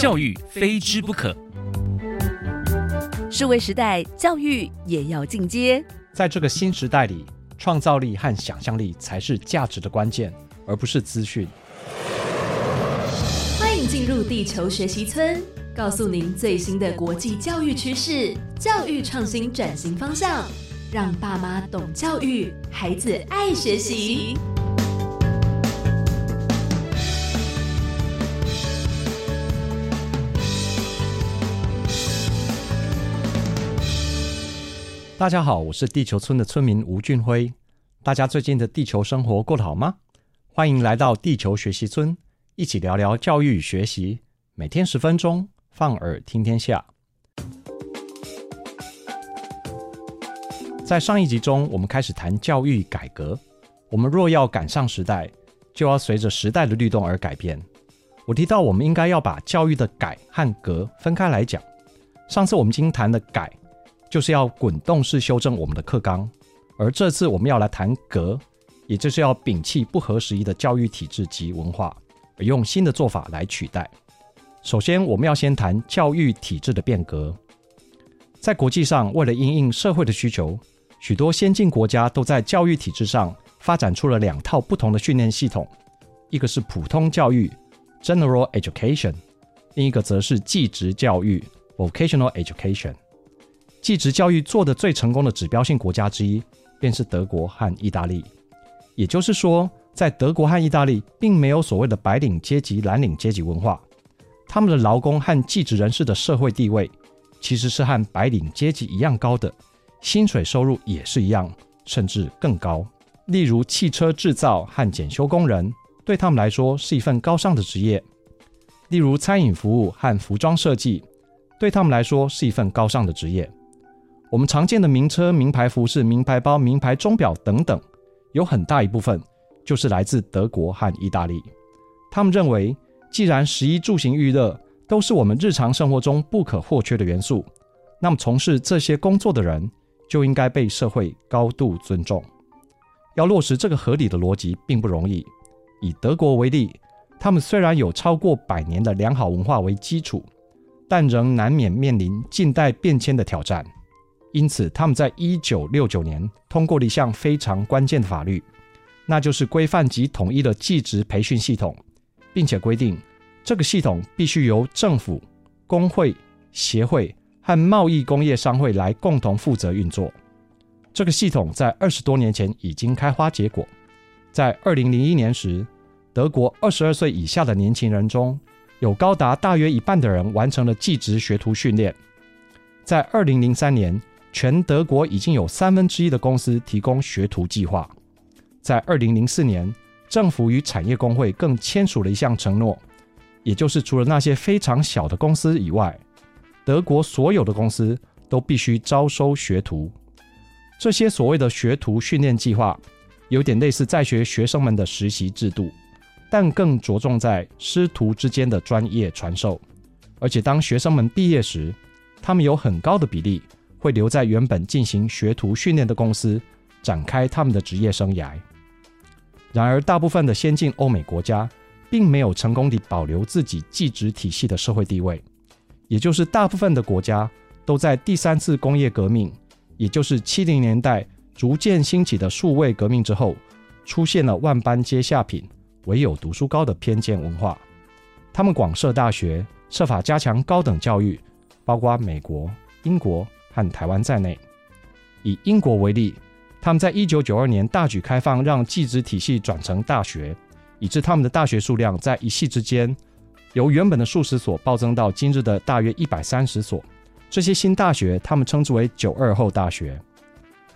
教育非之不可。数位时代，教育也要进阶。在这个新时代里，创造力和想象力才是价值的关键，而不是资讯。欢迎进入地球学习村，告诉您最新的国际教育趋势、教育创新转型方向，让爸妈懂教育，孩子爱学习。大家好，我是地球村的村民吴俊辉。大家最近的地球生活过得好吗？欢迎来到地球学习村，一起聊聊教育与学习。每天十分钟，放耳听天下。在上一集中，我们开始谈教育改革。我们若要赶上时代，就要随着时代的律动而改变。我提到，我们应该要把教育的改和革分开来讲。上次我们已经谈的改。就是要滚动式修正我们的课纲，而这次我们要来谈革，也就是要摒弃不合时宜的教育体制及文化，而用新的做法来取代。首先，我们要先谈教育体制的变革。在国际上，为了因应社会的需求，许多先进国家都在教育体制上发展出了两套不同的训练系统，一个是普通教育 （General Education），另一个则是技职教育 （Vocational Education）。技职教育做得最成功的指标性国家之一，便是德国和意大利。也就是说，在德国和意大利，并没有所谓的白领阶级、蓝领阶级文化。他们的劳工和技职人士的社会地位，其实是和白领阶级一样高的，薪水收入也是一样，甚至更高。例如，汽车制造和检修工人，对他们来说是一份高尚的职业；例如，餐饮服务和服装设计，对他们来说是一份高尚的职业。我们常见的名车、名牌服饰、名牌包、名牌钟表等等，有很大一部分就是来自德国和意大利。他们认为，既然食衣住行育乐都是我们日常生活中不可或缺的元素，那么从事这些工作的人就应该被社会高度尊重。要落实这个合理的逻辑并不容易。以德国为例，他们虽然有超过百年的良好文化为基础，但仍难免面临近代变迁的挑战。因此，他们在一九六九年通过了一项非常关键的法律，那就是规范及统一了技职培训系统，并且规定这个系统必须由政府、工会、协会和贸易工业商会来共同负责运作。这个系统在二十多年前已经开花结果，在二零零一年时，德国二十二岁以下的年轻人中有高达大约一半的人完成了技职学徒训练，在二零零三年。全德国已经有三分之一的公司提供学徒计划。在二零零四年，政府与产业工会更签署了一项承诺，也就是除了那些非常小的公司以外，德国所有的公司都必须招收学徒。这些所谓的学徒训练计划，有点类似在学学生们的实习制度，但更着重在师徒之间的专业传授。而且，当学生们毕业时，他们有很高的比例。会留在原本进行学徒训练的公司，展开他们的职业生涯。然而，大部分的先进欧美国家并没有成功地保留自己技职体系的社会地位，也就是大部分的国家都在第三次工业革命，也就是七零年代逐渐兴起的数位革命之后，出现了万般皆下品，唯有读书高的偏见文化。他们广设大学，设法加强高等教育，包括美国、英国。和台湾在内，以英国为例，他们在一九九二年大举开放，让技职体系转成大学，以致他们的大学数量在一夕之间，由原本的数十所暴增到今日的大约一百三十所。这些新大学，他们称之为“九二后大学”。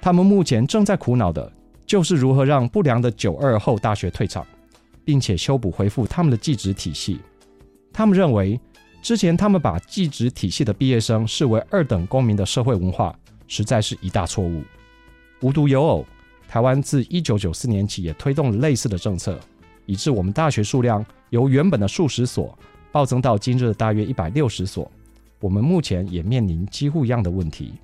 他们目前正在苦恼的就是如何让不良的“九二后大学”退场，并且修补恢复他们的技职体系。他们认为。之前，他们把技职体系的毕业生视为二等公民的社会文化，实在是一大错误。无独有偶，台湾自一九九四年起也推动了类似的政策，以致我们大学数量由原本的数十所暴增到今日的大约一百六十所。我们目前也面临几乎一样的问题。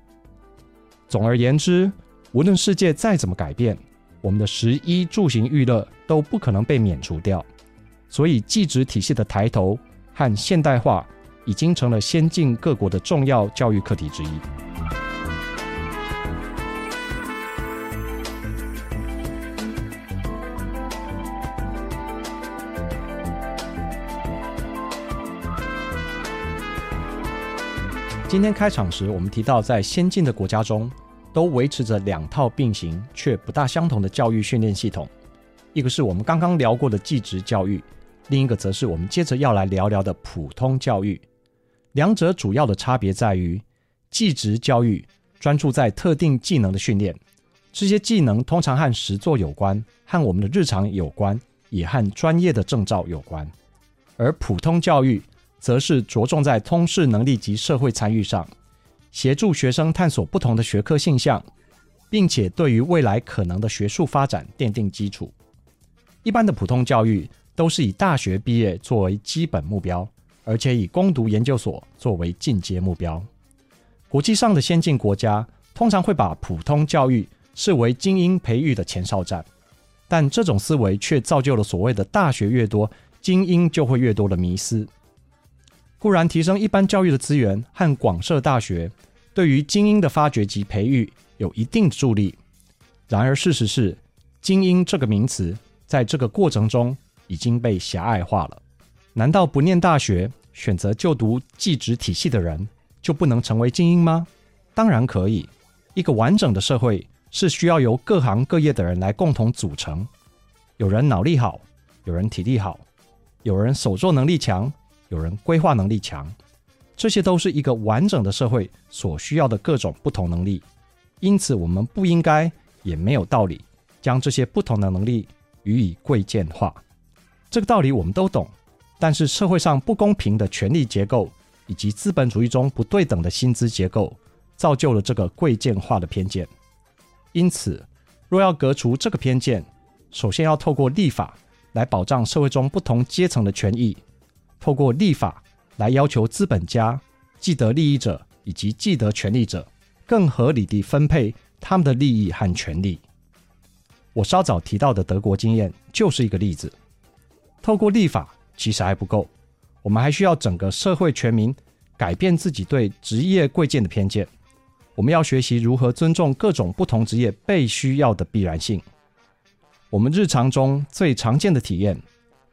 总而言之，无论世界再怎么改变，我们的十一住行娱乐都不可能被免除掉。所以，技职体系的抬头。和现代化已经成了先进各国的重要教育课题之一。今天开场时，我们提到，在先进的国家中，都维持着两套并行却不大相同的教育训练系统，一个是我们刚刚聊过的技职教育，另一个则是我们接着要来聊聊的普通教育。两者主要的差别在于，技职教育专注在特定技能的训练，这些技能通常和实作有关，和我们的日常有关，也和专业的证照有关；而普通教育，则是着重在通识能力及社会参与上，协助学生探索不同的学科现象，并且对于未来可能的学术发展奠定基础。一般的普通教育都是以大学毕业作为基本目标，而且以攻读研究所作为进阶目标。国际上的先进国家通常会把普通教育视为精英培育的前哨站，但这种思维却造就了所谓的“大学越多，精英就会越多”的迷思。固然提升一般教育的资源和广设大学，对于精英的发掘及培育有一定的助力。然而，事实是，精英这个名词在这个过程中已经被狭隘化了。难道不念大学，选择就读技职体系的人就不能成为精英吗？当然可以。一个完整的社会是需要由各行各业的人来共同组成。有人脑力好，有人体力好，有人手作能力强。有人规划能力强，这些都是一个完整的社会所需要的各种不同能力。因此，我们不应该也没有道理将这些不同的能力予以贵贱化。这个道理我们都懂，但是社会上不公平的权力结构以及资本主义中不对等的薪资结构，造就了这个贵贱化的偏见。因此，若要革除这个偏见，首先要透过立法来保障社会中不同阶层的权益。透过立法来要求资本家、既得利益者以及既得权利者更合理地分配他们的利益和权利。我稍早提到的德国经验就是一个例子。透过立法其实还不够，我们还需要整个社会全民改变自己对职业贵贱的偏见。我们要学习如何尊重各种不同职业被需要的必然性。我们日常中最常见的体验。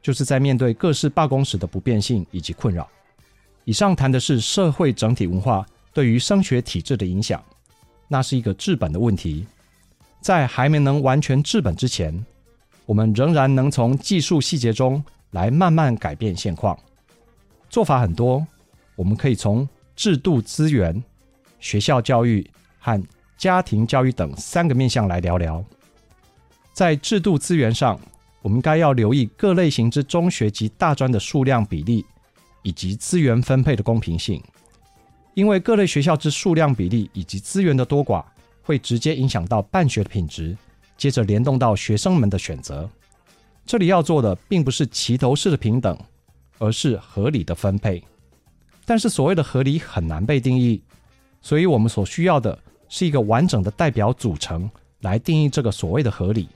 就是在面对各式罢工时的不便性以及困扰。以上谈的是社会整体文化对于升学体制的影响，那是一个治本的问题。在还没能完全治本之前，我们仍然能从技术细节中来慢慢改变现况。做法很多，我们可以从制度资源、学校教育和家庭教育等三个面向来聊聊。在制度资源上，我们该要留意各类型之中学及大专的数量比例，以及资源分配的公平性。因为各类学校之数量比例以及资源的多寡，会直接影响到办学的品质，接着联动到学生们的选择。这里要做的并不是齐头式的平等，而是合理的分配。但是所谓的合理很难被定义，所以我们所需要的是一个完整的代表组成来定义这个所谓的合理。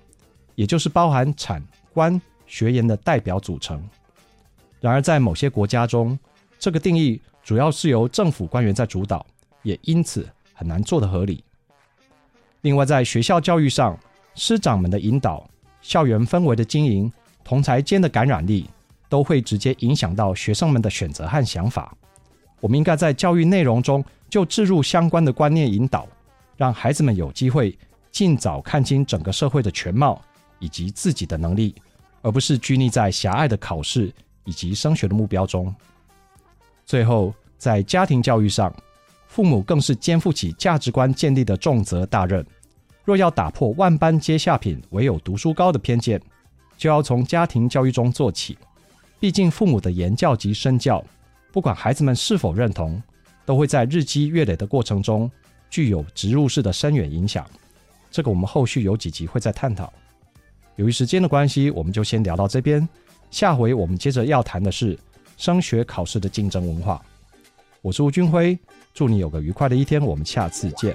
也就是包含产官学研的代表组成。然而，在某些国家中，这个定义主要是由政府官员在主导，也因此很难做得合理。另外，在学校教育上，师长们的引导、校园氛围的经营、同才间的感染力，都会直接影响到学生们的选择和想法。我们应该在教育内容中就置入相关的观念引导，让孩子们有机会尽早看清整个社会的全貌。以及自己的能力，而不是拘泥在狭隘的考试以及升学的目标中。最后，在家庭教育上，父母更是肩负起价值观建立的重责大任。若要打破“万般皆下品，唯有读书高”的偏见，就要从家庭教育中做起。毕竟，父母的言教及身教，不管孩子们是否认同，都会在日积月累的过程中具有植入式的深远影响。这个我们后续有几集会再探讨。由于时间的关系，我们就先聊到这边。下回我们接着要谈的是升学考试的竞争文化。我是吴俊辉，祝你有个愉快的一天，我们下次见。